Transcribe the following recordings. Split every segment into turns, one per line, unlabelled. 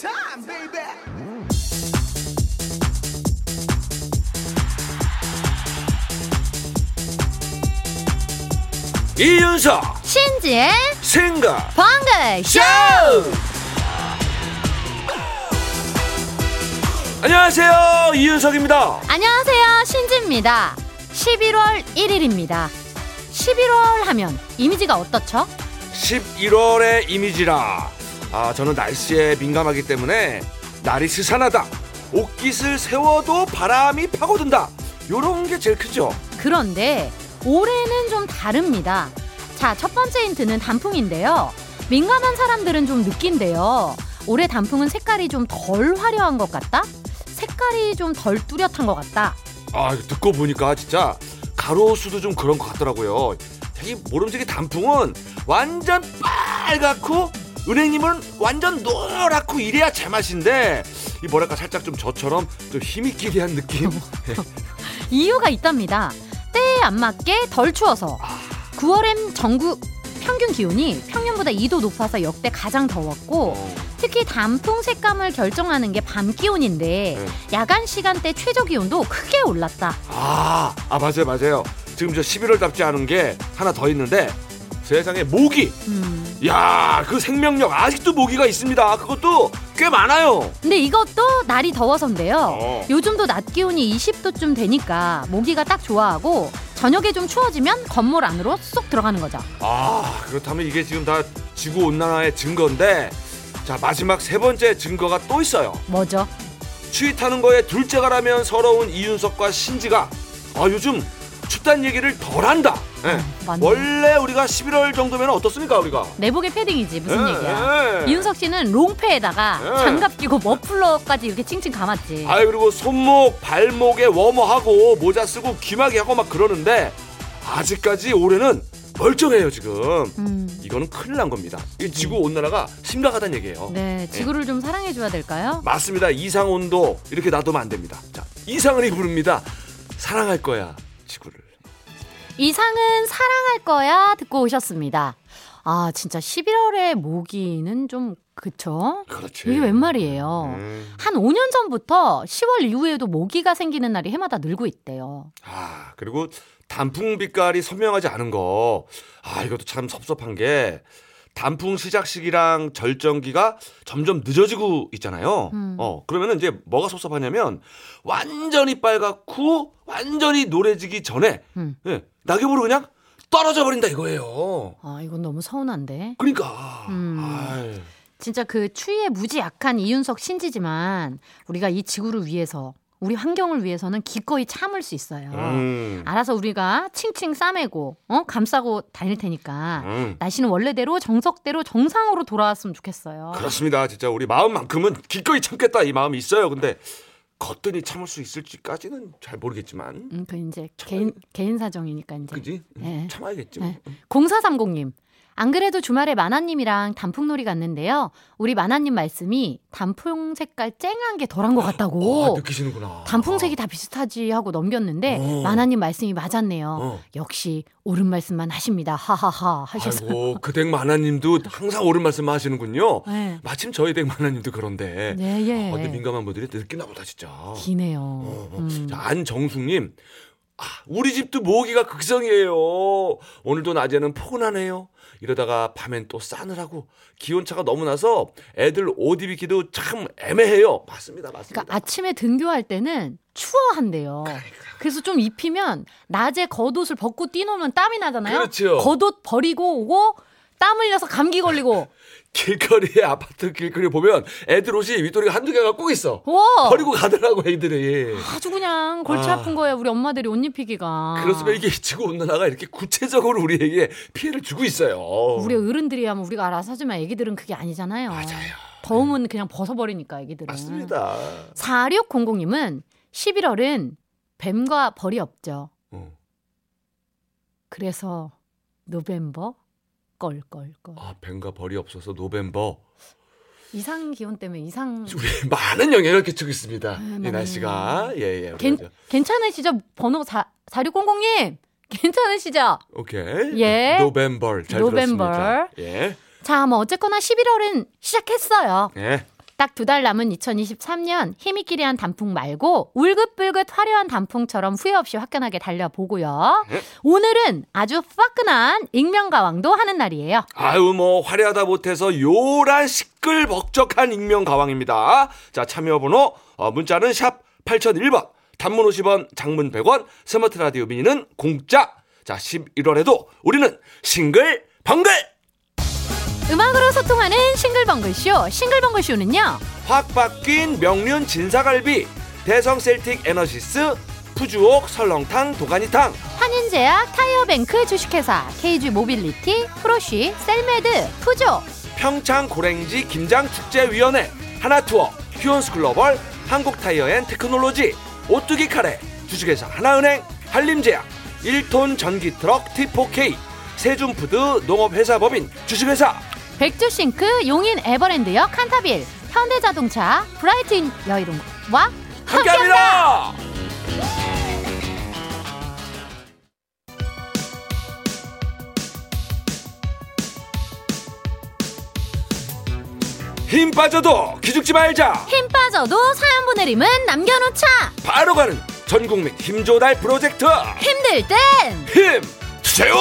time, baby.
이윤석
신지의
생각
번글 쇼!
안녕하세요 이윤석입니다
안녕하세요. 신지입니다. 11월 1일입니다. 11월 하면 이미지가 어떻죠?
11월의 이미지라 아 저는 날씨에 민감하기 때문에 날이 스산하다 옷깃을 세워도 바람이 파고든다 요런 게 제일 크죠
그런데 올해는 좀 다릅니다. 자, 첫 번째 힌트는 단풍인데요. 민감한 사람들은 좀 느낀대요. 올해 단풍은 색깔이 좀 덜 화려한 것 같다? 색깔이 좀 덜 뚜렷한 것 같다.
아 듣고 보니까 진짜 가로수도 좀 그런 것 같더라고요 이 모름지기 단풍은 완전 빨갛고 은행님은 완전 노랗고 이래야 제맛인데 이 뭐랄까 살짝 좀 저처럼 좀 힘있기리한 느낌
이유가 있답니다. 때에 안 맞게 덜 추워서 9월엔 전국 평균 기온이 평년보다 2도 높아서 역대 가장 더웠고
어,
특히 단풍 색감을 결정하는 게 밤 기온인데
네.
야간 시간대 최저 기온도 크게 올랐다.
아, 아 맞아요 맞아요 지금 저 11월답지 않은 게 하나 더 있는데 세상에 모기
음.
야 그 생명력 아직도 모기가 있습니다 그것도 꽤 많아요
근데 이것도 날이 더워서인데요.
어.
요즘도 낮 기온이 20도쯤 되니까 모기가 딱 좋아하고 저녁에 좀 추워지면 건물 안으로 쏙 들어가는 거죠.
아 그렇다면 이게 지금 다 지구 온난화의 증거인데 자 마지막 세 번째 증거가 또 있어요
뭐죠?
추위 타는 거에 둘째가라면 서러운 이윤석과 신지가 아 요즘 춥다는 얘기를 덜 한다 예.
맞네.
원래 우리가 11월 정도면 어떻습니까 우리가
내복의 패딩이지 무슨
예,
얘기야.
예.
이윤석 씨는 롱패에다가
예.
장갑 끼고 머플러까지 이렇게 칭칭 감았지.
아 그리고 손목 발목에 워머하고 모자 쓰고 귀마개 하고 막 그러는데 아직까지 올해는 멀쩡해요 지금
음.
이거는 큰일 난 겁니다 이 지구 온난화가 심각하다는 얘기예요
네, 지구를 좀 사랑해 줘야 될까요?
맞습니다 이상 온도 이렇게 놔두면 안 됩니다 자 이상은이 부릅니다 사랑할 거야
이상은 사랑할 거야 듣고 오셨습니다. 아, 진짜 11월에 모기는 좀 그쵸?
그렇지
이게 웬 말이에요?
음.
한 5년 전부터 10월 이후에도 모기가 생기는 날이 해마다 늘고 있대요.
아 그리고 단풍 빛깔이 선명하지 않은 거 아 이것도 참 섭섭한 게 단풍 시작 시기랑 절정기가 점점 늦어지고 있잖아요.
음.
어 그러면은 이제 뭐가 섭섭하냐면 완전히 빨갛고 완전히 노래지기 전에
음.
예, 낙엽으로 그냥 떨어져 버린다 이거예요.
아, 이건 너무 서운한데.
그러니까
음.
아이,
진짜 그 추위에 무지 약한 이윤석 신지지만 우리가 이 지구를 위해서 우리 환경을 위해서는 기꺼이 참을 수 있어요.
음,
알아서 우리가 칭칭 싸매고 어 감싸고 다닐 테니까
음.
날씨는 원래대로 정석대로 정상으로 돌아왔으면 좋겠어요.
그렇습니다. 진짜 우리 마음만큼은 기꺼이 참겠다 이 마음이 있어요. 근데 거뜬히 참을 수 있을지까지는 잘 모르겠지만
음, 그 이제 개인 개인 사정이니까 이제.
그지
네.
참아야겠지.
네. 0430님. 안 그래도 주말에 마나님이랑 단풍놀이 갔는데요. 우리 마나님 말씀이 단풍 색깔 쨍한 게 덜한 것 같다고.
아, 느끼시는구나.
단풍색이 다 비슷하지 하고 넘겼는데
어.
마나님 말씀이 맞았네요.
어.
역시 옳은 말씀만 하십니다. 하하하 하셨어요.
아이고 그댁 마나님도 항상 옳은 말씀 하시는군요.
네.
마침 저희 댁 마나님도 그런데.
네, 예.
아, 근데 민감한 분들이 느끼나 보다 진짜.
기네요.
어, 어.
음.
자, 안정숙님. 아, 우리 집도 모기가 극성이에요. 오늘도 낮에는 포근하네요. 이러다가 밤엔 또 싸늘하고 기온차가 너무 나서 애들 옷 입기도 참 애매해요. 맞습니다, 맞습니다.
그러니까 아침에 등교할 때는 추워한대요.
그러니까.
그래서 좀 입히면 낮에 겉옷을 벗고 뛰노면 땀이 나잖아요.
그렇죠.
겉옷 버리고 오고 땀 흘려서 감기 걸리고.
길거리에 아파트 길거리 보면 애들 옷이 윗도리가 한두 개가 꼭 있어.
와
버리고 가더라고 애들이.
아주 그냥 골치
아.
아픈 거예요. 우리 엄마들이 옷 입히기가.
그렇으면 이게 지구 온난화가 이렇게 구체적으로 우리에게 피해를 주고 있어요.
우리 어른들이 하면 우리가 알아서 하지만 애기들은 그게 아니잖아요.
맞아요.
더우면 그냥 벗어버리니까 애기들은.
맞습니다.
4600님은 11월은 뱀과 벌이 없죠.
어.
그래서 November 껄껄껄.
아 뱀과 벌이 없어서 November
이상 기온 때문에 이상
우리 많은 영향을 끼치고 있습니다. 이
맞네요.
날씨가 예예.
괜, 괜찮으시죠? 번호 4, 4600님 괜찮으시죠?
오케이.
예.
November 잘
November.
들었습니다. 예.
자, 뭐 어쨌거나 11월은 시작했어요.
예.
딱 두 달 남은 2023년 희끄무리한 단풍 말고 울긋불긋 화려한 단풍처럼 후회 없이 화끈하게 달려보고요.
네.
오늘은 아주 화끈한 익명가왕도 하는 날이에요.
아유 뭐 화려하다 못해서 요란 시끌벅적한 익명가왕입니다. 자 참여번호 어, 문자는 샵 8001번 단문 50원 장문 100원 스마트 라디오 미니는 공짜 자 11월에도 우리는 싱글벙글
음악으로 소통하는 싱글벙글쇼. 싱글벙글쇼는요.
확 바뀐 명륜 진사갈비 대성 셀틱 에너시스 푸주옥 설렁탕 도가니탕
한인제약 타이어뱅크 주식회사 KG 모빌리티 프로쉬 셀메드 푸조
평창 고랭지 김장축제위원회 하나투어 휴원스 글로벌 한국타이어앤테크놀로지 오뚜기 카레 주식회사 하나은행 한림제약 1톤 전기트럭 T4K 세준푸드 농업회사법인 주식회사
백주싱크 용인 에버랜드역 칸타빌 현대자동차 브라이튼 여의동과
함께합니다. 힘 빠져도 기죽지 말자.
힘 빠져도 사연 보내림은 남겨놓자
바로 가는 전국민 힘조달 프로젝트
힘들 땐
힘 주세요.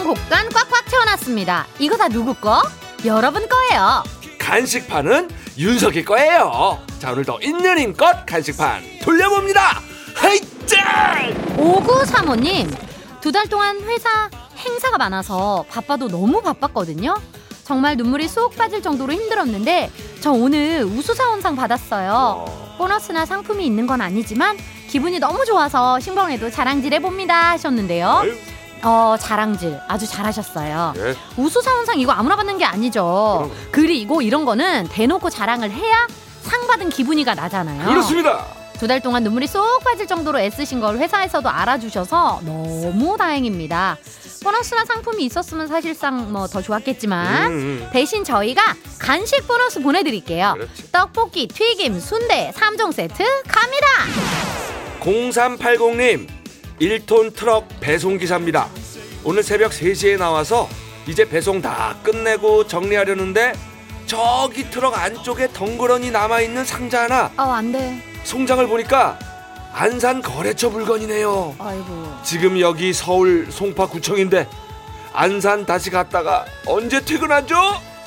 달 신봉 곡간 꽉꽉 채워놨습니다 이거 다 누구 거? 여러분 거예요
간식판은 윤석이 거예요. 자 오늘도 있는 힘껏 간식판 돌려봅니다. 하이짜!
5935님 두 달 동안 회사 행사가 많아서 바빠도 너무 바빴거든요 정말 눈물이 쏙 빠질 정도로 힘들었는데 저 오늘 우수사원상 받았어요 보너스나 상품이 있는 건 아니지만 기분이 너무 좋아서 신봉에도 자랑질 해 봅니다 하셨는데요 어 자랑질 아주 잘하셨어요
네.
우수사원상 이거 아무나 받는 게 아니죠 그리고 이런 거는 대놓고 자랑을 해야 상 받은 기분이가 나잖아요
그렇습니다.
두 달 동안 눈물이 쏙 빠질 정도로 애쓰신 걸 회사에서도 알아주셔서 너무 다행입니다. 보너스나 상품이 있었으면 사실상 뭐 더 좋았겠지만
음, 음.
대신 저희가 간식 보너스 보내드릴게요.
그렇지.
떡볶이, 튀김, 순대 3종 세트 갑니다.
0380님 1톤 트럭 배송기사입니다. 오늘 새벽 3시에 나와서 이제 배송 다 끝내고 정리하려는데 저기 트럭 안쪽에 덩그러니 남아있는 상자 하나
어, 안 돼.
송장을 보니까 안산 거래처 물건이네요.
아이고.
지금 여기 서울 송파구청인데 안산 다시 갔다가 언제 퇴근하죠?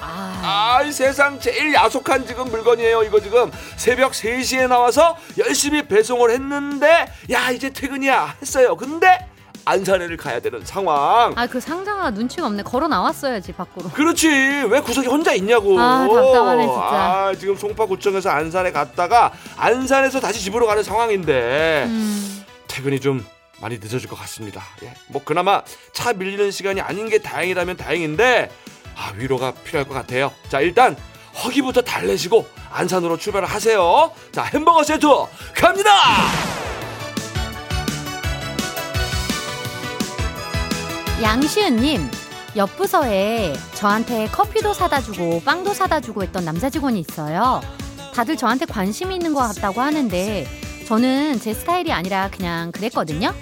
아,
아이 세상 제일 야속한 지금 물건이에요 이거 지금 새벽 3시에 나와서 열심히 배송을 했는데 야 이제 퇴근이야 했어요 근데 안산에를 가야 되는 상황
아, 그 상자가 눈치가 없네. 걸어 나왔어야지, 밖으로.
그렇지 왜 구석에 혼자 있냐고
아, 답답하네, 진짜.
아, 지금 송파구청에서 안산에 갔다가 안산에서 다시 집으로 가는 상황인데
음,
퇴근이 좀 많이 늦어질 것 같습니다. 예. 뭐 그나마 차 밀리는 시간이 아닌 게 다행이라면 다행인데 아, 위로가 필요할 것 같아요. 자 일단 허기부터 달래시고 안산으로 출발을 하세요. 자 햄버거 세트 갑니다.
양시은님, 옆 부서에 저한테 커피도 사다 주고 빵도 사다 주고 했던 남자 직원이 있어요. 다들 저한테 관심이 있는 것 같다고 하는데 저는 제 스타일이 아니라 그냥 그랬거든요.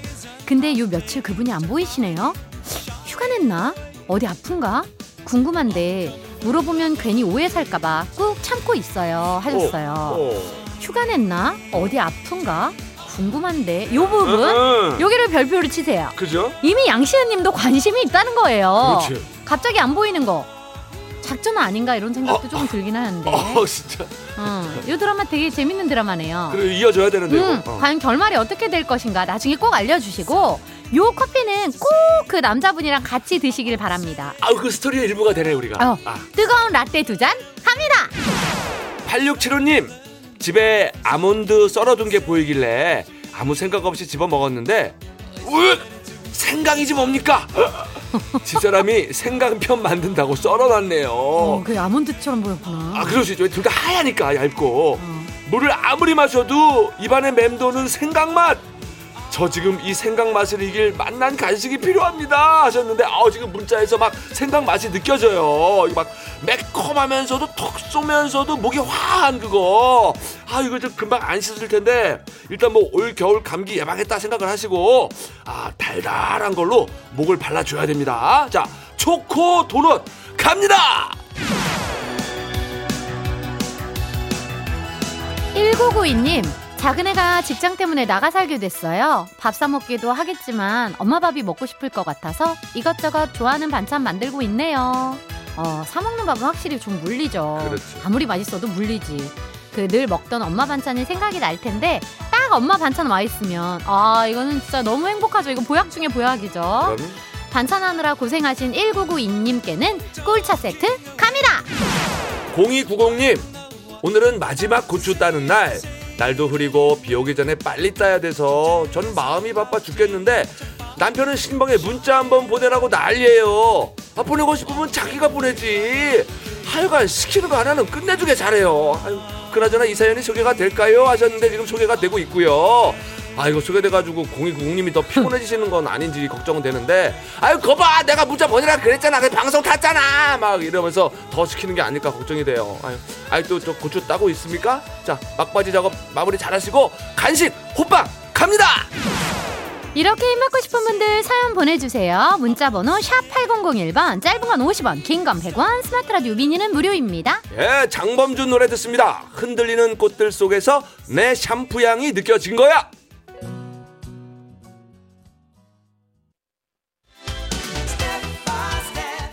근데 요 며칠 그분이 안 보이시네요. 휴가 냈나? 어디 아픈가? 궁금한데 물어보면 괜히 오해 살까봐 꾹 참고 있어요. 하셨어요.
어.
휴가 냈나? 어디 아픈가? 궁금한데 요 부분. 여기를 별표를 치세요.
그죠?
이미 양시은님도 관심이 있다는 거예요.
그렇지.
갑자기 안 보이는 거 작전 아닌가 이런 생각도
어,
조금 들긴 하는데.
어 진짜.
어, 이 드라마 되게 재밌는 드라마네요.
그래 이어져야 되는데
음,
이거. 어.
과연 결말이 어떻게 될 것인가 나중에 꼭 알려주시고 요 커피는 꼭 그 남자분이랑 같이 드시길 바랍니다.
아우 그 스토리의 일부가 되네 우리가.
어.
아.
뜨거운 라떼 두잔 갑니다.
8675님 집에 아몬드 썰어둔 게 보이길래 아무 생각 없이 집어 먹었는데 으 생강이지 뭡니까? 집사람이 생강편 만든다고 썰어놨네요.
어, 그 아몬드처럼 보였구나.
아 그럴 수 있죠. 둘 다 하얘니까 얇고
어.
물을 아무리 마셔도 입안에 맴도는 생강 맛. 저 지금 이 생강 맛을 이길 맛난 간식이 필요합니다 하셨는데 아 지금 문자에서 막 생강 맛이 느껴져요. 막 매콤하면서도 톡 쏘면서도 목이 화한 그거. 아 이거 좀 금방 안 씻을 텐데 일단 뭐 올 겨울 감기 예방했다 생각을 하시고 아 달달한 걸로 목을 발라줘야 됩니다. 자 초코 도넛 갑니다.
1992님, 작은 애가 직장 때문에 나가 살게 됐어요. 밥 사 먹기도 하겠지만 엄마 밥이 먹고 싶을 것 같아서 이것저것 좋아하는 반찬 만들고 있네요. 어, 사 먹는 밥은 확실히 좀 물리죠.
그렇지.
아무리 맛있어도 물리지. 그 늘 먹던 엄마 반찬이 생각이 날 텐데 딱 엄마 반찬 와 있으면 아 이거는 진짜 너무 행복하죠. 이거 보약 중에 보약이죠.
그럼
반찬하느라 고생하신 1992님께는 꿀차 세트 갑니다.
0290님 오늘은 마지막 고추 따는 날 날도 흐리고 비 오기 전에 빨리 따야 돼서 전 마음이 바빠 죽겠는데 남편은 신방에 문자 한번 보내라고 난리예요. 아 보내고 싶으면 자기가 보내지. 하여간 시키는 거 하나는 끝내주게 잘해요. 아유, 그나저나 이 사연이 소개가 될까요? 하셨는데 지금 소개가 되고 있고요 아 이거 소개돼가지고 0290님이 더 피곤해지시는 건 아닌지 걱정되는데 아유 거봐! 내가 문자 보내라 그랬잖아. 그 방송 탔잖아! 막 이러면서 더 시키는 게 아닐까 걱정이 돼요. 아유 아유 또저 고추 따고 있습니까? 자 막바지 작업 마무리 잘하시고 간식 호빵 갑니다!
이렇게 힘받고 싶은 분들 사연 보내주세요. 문자번호 샵 8001번, 짧은 건 50원, 긴 건 100원, 스마트 라디오 미니는 무료입니다.
예 장범준 노래 듣습니다. 흔들리는 꽃들 속에서 내 샴푸 향이 느껴진 거야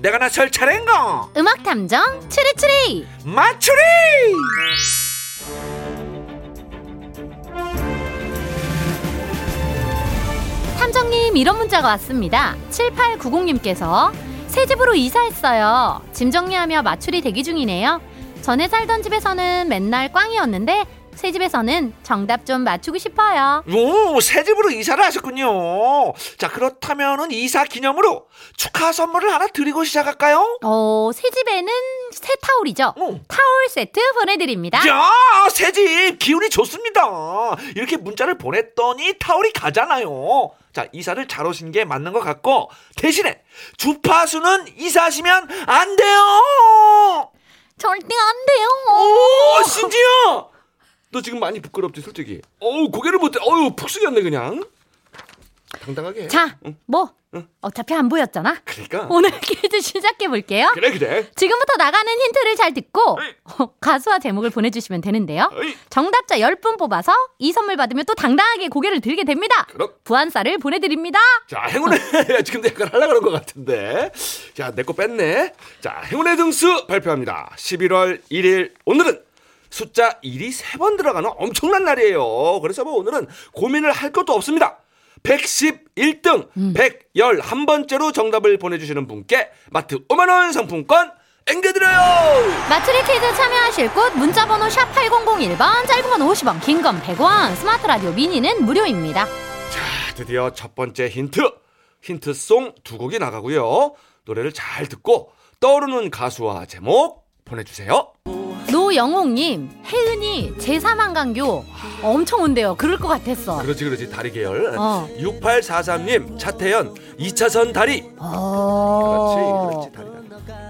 내가 나설 차례인가
음악 탐정 추리추리.
맞추리
탐정님 이런 문자가 왔습니다. 7890님께서 새 집으로 이사했어요. 짐 정리하며 마출이 대기 중이네요. 전에 살던 집에서는 맨날 꽝이었는데 새 집에서는 정답 좀 맞추고 싶어요.
오, 새 집으로 이사를 하셨군요. 자, 그렇다면은 이사 기념으로 축하 선물을 하나 드리고 시작할까요?
어, 새 집에는 새 타올이죠.
어.
타올 세트 보내드립니다.
야, 새 집 기운이 좋습니다. 이렇게 문자를 보냈더니 타올이 가잖아요. 자, 이사를 잘 오신 게 맞는 것 같고 대신에 주파수는 이사하시면 안 돼요.
절대 안 돼요.
오, 신지야. 너 지금 많이 부끄럽지, 솔직히. 어우, 고개를 못 대. 어우, 푹 숙였네 그냥. 당당하게. 해.
자,
응.
뭐
응.
어차피 안 보였잖아.
그러니까.
오늘 퀴즈 시작해 볼게요.
그래, 그래.
지금부터 나가는 힌트를 잘 듣고.
어,
가수와 제목을 보내주시면 되는데요.
어이.
정답자 10분 뽑아서 이 선물 받으면 또 당당하게 고개를 들게 됩니다.
그럼.
부안쌀을 보내드립니다.
자, 행운의 지금 약간 하려고 그런 것 같은데. 자, 내 거 뺐네. 자, 행운의 등수 발표합니다. 11월 1일 오늘은 숫자 1이 세 번 들어가는 엄청난 날이에요. 그래서 뭐 오늘은 고민을 할 것도 없습니다. 111등, 111번째로 정답을 보내주시는 분께 마트 5만원 상품권 앵겨드려요!
마트리 퀴즈 참여하실 곳 문자번호 샵 8001번 짧은 건 50원 긴 건 100원 스마트 라디오 미니는 무료입니다.
자, 드디어 첫 번째 힌트. 힌트송 두 곡이 나가고요. 노래를 잘 듣고 떠오르는 가수와 제목 보내주세요.
노영옥님 혜은이 제3한강교 엄청 온대요. 그럴 것 같았어.
그렇지, 그렇지. 다리 계열.
어.
6843님, 차태현, 2차선 다리.
어.
그렇지, 그렇지. 다리, 다리.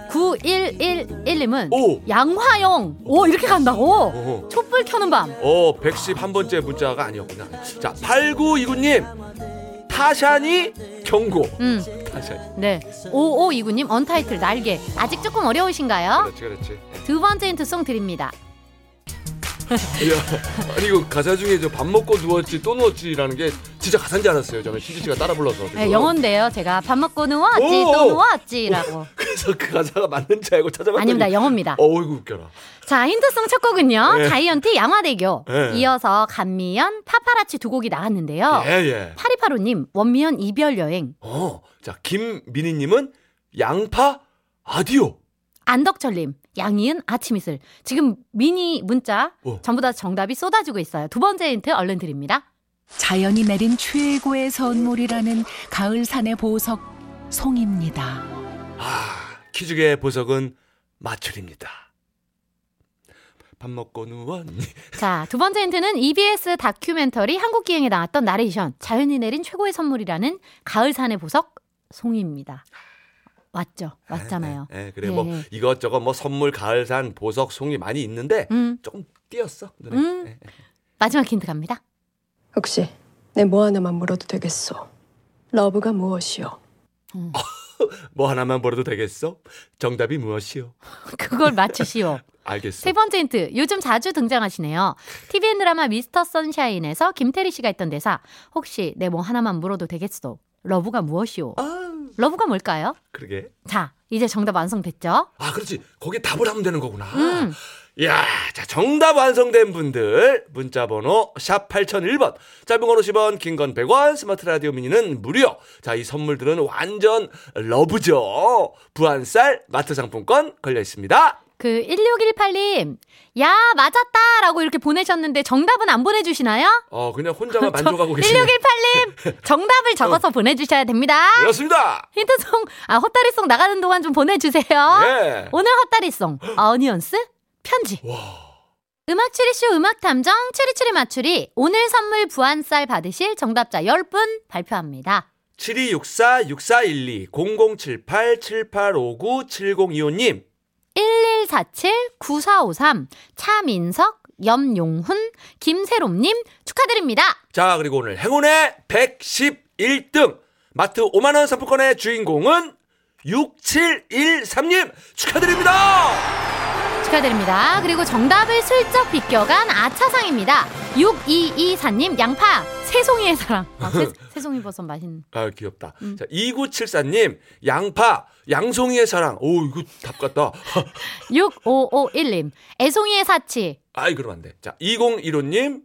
9111님은
오.
양화영 오 이렇게 간다고. 촛불 켜는 밤
어, 111번째 문자가 아니었구나. 자, 8929님, 타샤니 경고.
음,
타샤니.
네. 5529님 언타이틀 날개 아직 조금 어려우신가요?
그렇지, 그렇지.
두 번째 힌트 송 드립니다.
야, 아니 이거 가사 중에 저 밥 먹고 누웠지 또 누웠지라는 게 진짜 가사인 줄 알았어요. 저는 신지 씨가 따라 불러서.
네. 영어인데요. 제가 밥 먹고 누웠지
오,
또
오.
누웠지라고.
그래서 그 가사가 맞는 줄 알고 찾아봤더니
아닙니다. 영어입니다.
어이구 웃겨라.
자, 힌트송 첫 곡은요.
네.
자이언티 양화대교.
네.
이어서 감미연, 파파라치 두 곡이 나왔는데요.
예 예.
7285님, 원미연 이별 여행.
어, 자, 김민희님은 양파 아디오.
안덕철님, 양이은 아침 이슬. 지금 미니 문자
어.
전부 다 정답이 쏟아지고 있어요. 두 번째 힌트 얼른 드립니다.
자연이 내린 최고의 선물이라는 가을 산의 보석 송입니다.
아, 키죽의 보석은 마출입니다. 밥 먹고 누웠니?
자, 두 번째 힌트는 EBS 다큐멘터리 한국 기행에 나왔던 나레이션. 자연이 내린 최고의 선물이라는 가을 산의 보석 송입니다. 맞죠? 맞잖아요.
예, 그래
예,
뭐
예.
이것저것 뭐 선물 가을산 보석 송이 많이 있는데
음,
조금 띄었어. 눈에.
음.
예, 예.
마지막 힌트 갑니다.
혹시 내 뭐 하나만 물어도 되겠소? love가 무엇이오?
뭐 하나만 물어도 되겠어? 정답이 무엇이요?
그걸 맞추시오.
알겠어.
세 번째 힌트. 요즘 자주 등장하시네요. TVN 드라마 미스터 선샤인에서 김태리 씨가 했던 대사. 혹시 내 뭐 하나만 물어도 되겠소? love가 무엇이오?
아,
love가 뭘까요?
그러게.
자, 이제 정답 완성됐죠?
아, 그렇지. 거기에 답을 하면 되는 거구나.
음.
야, 자, 정답 완성된 분들 문자 번호 샵 8001번. 짧은 건 50원, 긴 건 100원, 스마트 라디오 미니는 무료. 자, 이 선물들은 완전 love죠. 부안쌀 마트 상품권 걸려 있습니다.
그 1618님, 야, 맞았다! 라고 이렇게 보내셨는데 정답은 안 보내주시나요?
어, 그냥 혼자만 만족하고 계시네.
1618님, 정답을 적어서 보내주셔야 됩니다.
그렇습니다.
힌트송, 아, 헛다리송 나가는 동안 좀 보내주세요.
예.
오늘 헛다리송, 어니언스, 편지. 음악 추리쇼 음악 탐정 추리추리 맞추리 오늘 선물 부안쌀 받으실 정답자 10분 발표합니다.
7264-6412 0078-7859-7025님
1147-9453 차민석 염용훈 김세롬님 축하드립니다.
자 그리고 오늘 행운의 111등 마트 5만원 상품권의 주인공은 6713님 축하드립니다
축하드립니다. 그리고 정답을 슬쩍 비껴간 아차상입니다. 6224님 양파 새송이의 사랑. 아, 새, 새송이 버섯 맛있는.
아 귀엽다
음.
자 2974님 양파 양송이의 사랑 오 이거 답 같다
6551님 애송이의 사치.
아이 그러면 안돼 자 2015님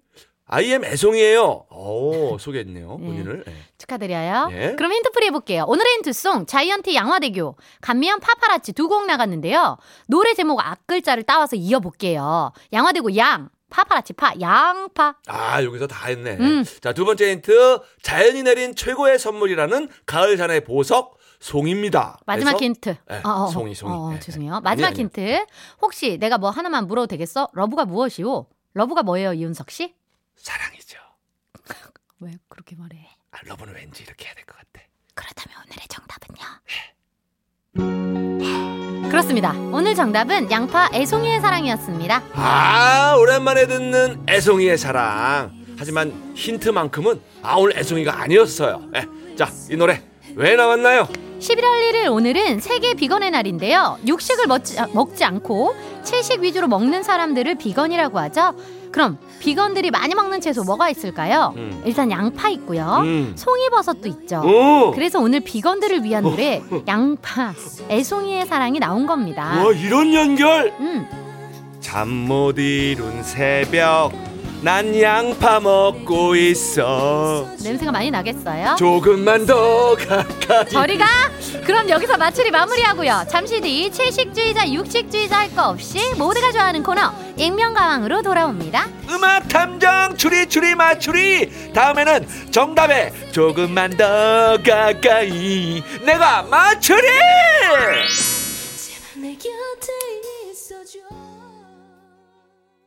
I am 애송이에요 오 소개했네요
예.
본인을 예.
축하드려요.
예.
그럼 힌트풀이 해볼게요. 오늘의 힌트송 자이언티 양화대교 간미연 파파라치 두 곡 나갔는데요. 노래 제목 앞글자를 따와서 이어볼게요. 양화대교 양 파파라치 파 양파
아 여기서 다 했네
음.
자 두 번째 힌트 자연이 내린 최고의 선물이라는 가을산의 보석 송입니다
마지막 힌트.
네,
어, 어,
송이, 송이.
어,
네,
죄송해요.
네.
마지막
아니, 아니.
힌트. 혹시 내가 뭐 하나만 물어도 되겠어? love가 무엇이오? love가 뭐예요, 이윤석 씨?
사랑이죠
왜 그렇게 말해?
아, love는 왠지 이렇게 해야 될 것 같아
그렇다면 오늘의 정답은요? 그렇습니다. 오늘 정답은 양파 애송이의 사랑이었습니다.
아 오랜만에 듣는 애송이의 사랑 하지만 힌트만큼은 아 오늘 애송이가 아니었어요 예. 자이 노래 왜 나왔나요
11월 1일 오늘은 세계 비건의 날인데요. 육식을 먹지, 아, 먹지 않고 채식 위주로 먹는 사람들을 비건이라고 하죠. 그럼 비건들이 많이 먹는 채소 뭐가 있을까요?
음.
일단 양파 있고요.
음.
송이버섯도 있죠.
오.
그래서 오늘 비건들을 위한 노래 양파 애송이의 사랑이 나온 겁니다.
와 이런 연결
음,
잠 못 이룬 새벽 난 양파 먹고 있어
냄새가 많이 나겠어요?
조금만 더 가까이
저리 가 그럼 여기서 마추리 마무리하고요. 잠시 뒤 채식주의자 육식주의자 할 거 없이 모두가 좋아하는 코너 익명가왕으로 돌아옵니다.
음악 탐정 추리 추리 맞추리 다음에는 정답에 조금만 더 가까이 내가 맞추리